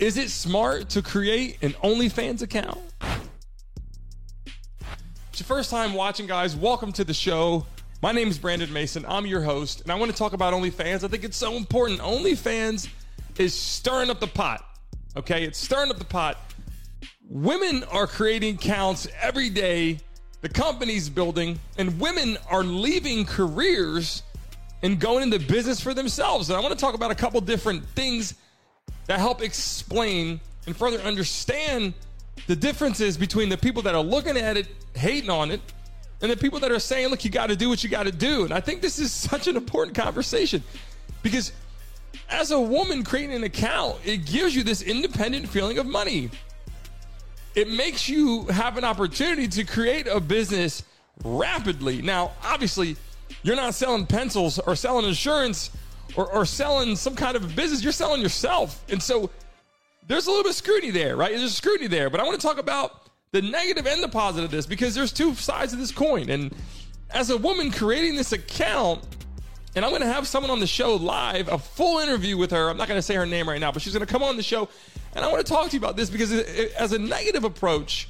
Is it smart to create an OnlyFans account? It's your first time watching, guys. Welcome to the show. My name is Brandon Mason. I'm your host, and I want to talk about OnlyFans. I think it's so important. OnlyFans is stirring up the pot. Okay, it's stirring up the pot. Women are creating accounts every day. The company's building, and women are leaving careers and going into business for themselves. And I want to talk about a couple different things that help explain and further understand the differences between the people that are looking at it, hating on it, and the people that are saying, look, you got to do what you got to do. And I think this is such an important conversation because as a woman creating an account, it gives you this independent feeling of money. It makes you have an opportunity to create a business rapidly. Now, obviously, you're not selling pencils or selling insurance or, or selling some kind of business, you're selling yourself. And so there's a little bit of scrutiny there, right? There's scrutiny there. But I want to talk about the negative and the positive of this because there's two sides of this coin. And as a woman creating this account, and I'm going to have someone on the show live, a full interview with her. I'm not going to say her name right now, but she's going to come on the show. And I want to talk to you about this because, as a negative approach,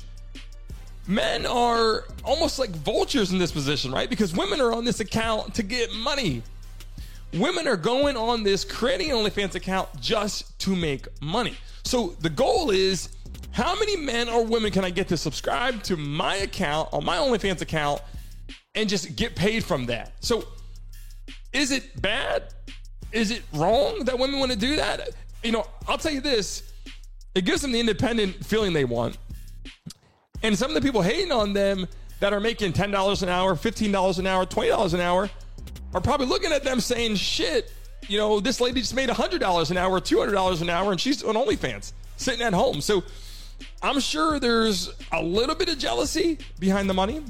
men are almost like vultures in this position, right? Because women are on this account to get money. Women are going on this creating an OnlyFans account just to make money. So the goal is how many men or women can I get to subscribe to my account on my OnlyFans account and just get paid from that? So is it bad? Is it wrong that women want to do that? You know, I'll tell you this it gives them the independent feeling they want. And some of the people hating on them that are making $10 an hour, $15 an hour, $20 an hour are probably looking at them saying, shit, you know, this lady just made $100 an hour, $200 an hour, and she's on OnlyFans sitting at home. So I'm sure there's a little bit of jealousy behind the money.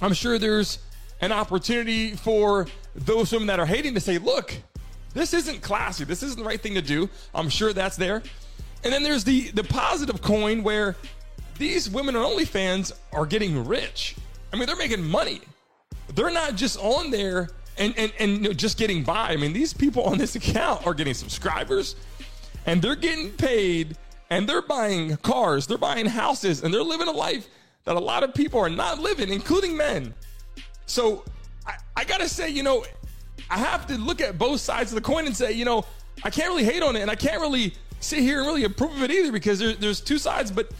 I'm sure there's an opportunity for those women that are hating to say, look, this isn't classy. This isn't the right thing to do. I'm sure that's there. And then there's the the positive coin where these women on OnlyFans are getting rich. I mean, they're making money. They're not just on there and and and just getting by. I mean, these people on this account are getting subscribers, and they're getting paid, and they're buying cars, they're buying houses, and they're living a life that a lot of people are not living, including men. So I, I gotta say, you know, I have to look at both sides of the coin and say, you know, I can't really hate on it, and I can't really sit here and really approve of it either because there, there's two sides. But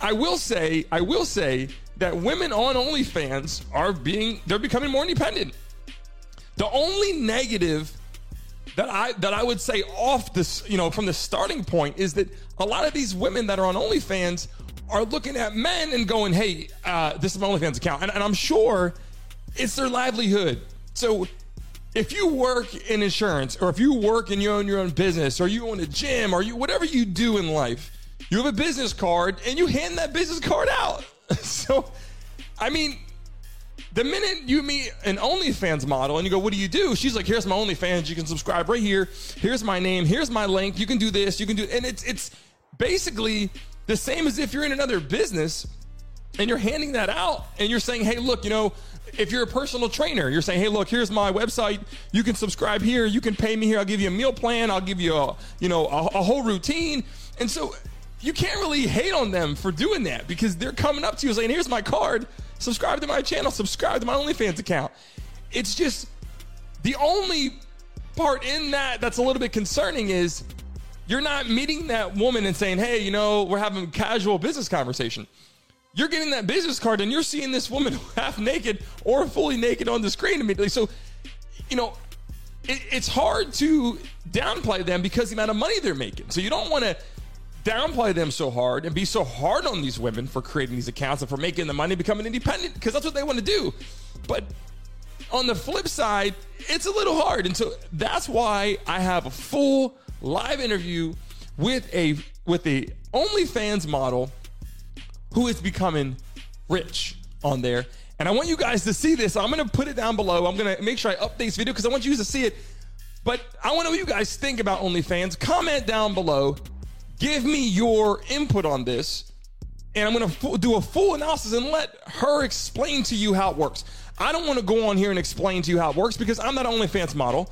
I will say, I will say that women on OnlyFans are being, they're becoming more independent. The only negative that I that I would say off this, you know, from the starting point is that a lot of these women that are on OnlyFans are looking at men and going, "Hey, uh, this is my OnlyFans account," and, and I'm sure it's their livelihood. So if you work in insurance, or if you work and you own your own business, or you own a gym, or you whatever you do in life, you have a business card and you hand that business card out. so, I mean, the minute you meet an OnlyFans model and you go, What do you do? She's like, Here's my OnlyFans. You can subscribe right here. Here's my name. Here's my link. You can do this. You can do, and it's it's basically the same as if you're in another business and you're handing that out and you're saying, Hey, look, you know, if you're a personal trainer, you're saying, Hey, look, here's my website. You can subscribe here. You can pay me here. I'll give you a meal plan. I'll give you a, you know, a, a whole routine. And so you can't really hate on them for doing that because they're coming up to you saying, Here's my card subscribe to my channel, subscribe to my OnlyFans account. It's just the only part in that that's a little bit concerning is you're not meeting that woman and saying, hey, you know, we're having casual business conversation. You're getting that business card and you're seeing this woman half naked or fully naked on the screen immediately. So, you know, it, it's hard to downplay them because the amount of money they're making. So you don't want to downplay them so hard and be so hard on these women for creating these accounts and for making the money becoming independent because that's what they want to do. But on the flip side, it's a little hard. And so that's why I have a full live interview with a with the OnlyFans model who is becoming rich on there. And I want you guys to see this. I'm gonna put it down below. I'm gonna make sure I update this video because I want you to see it. But I want to know what you guys think about OnlyFans. Comment down below give me your input on this and I'm going to f- do a full analysis and let her explain to you how it works. I don't want to go on here and explain to you how it works because I'm not an OnlyFans model.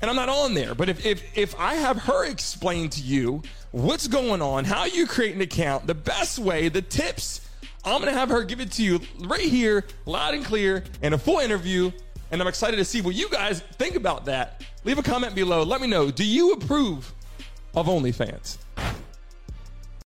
and I'm not on there. But if if if I have her explain to you what's going on, how you create an account, the best way, the tips, I'm gonna have her give it to you right here, loud and clear, in a full interview. And I'm excited to see what you guys think about that. Leave a comment below. Let me know. Do you approve of OnlyFans?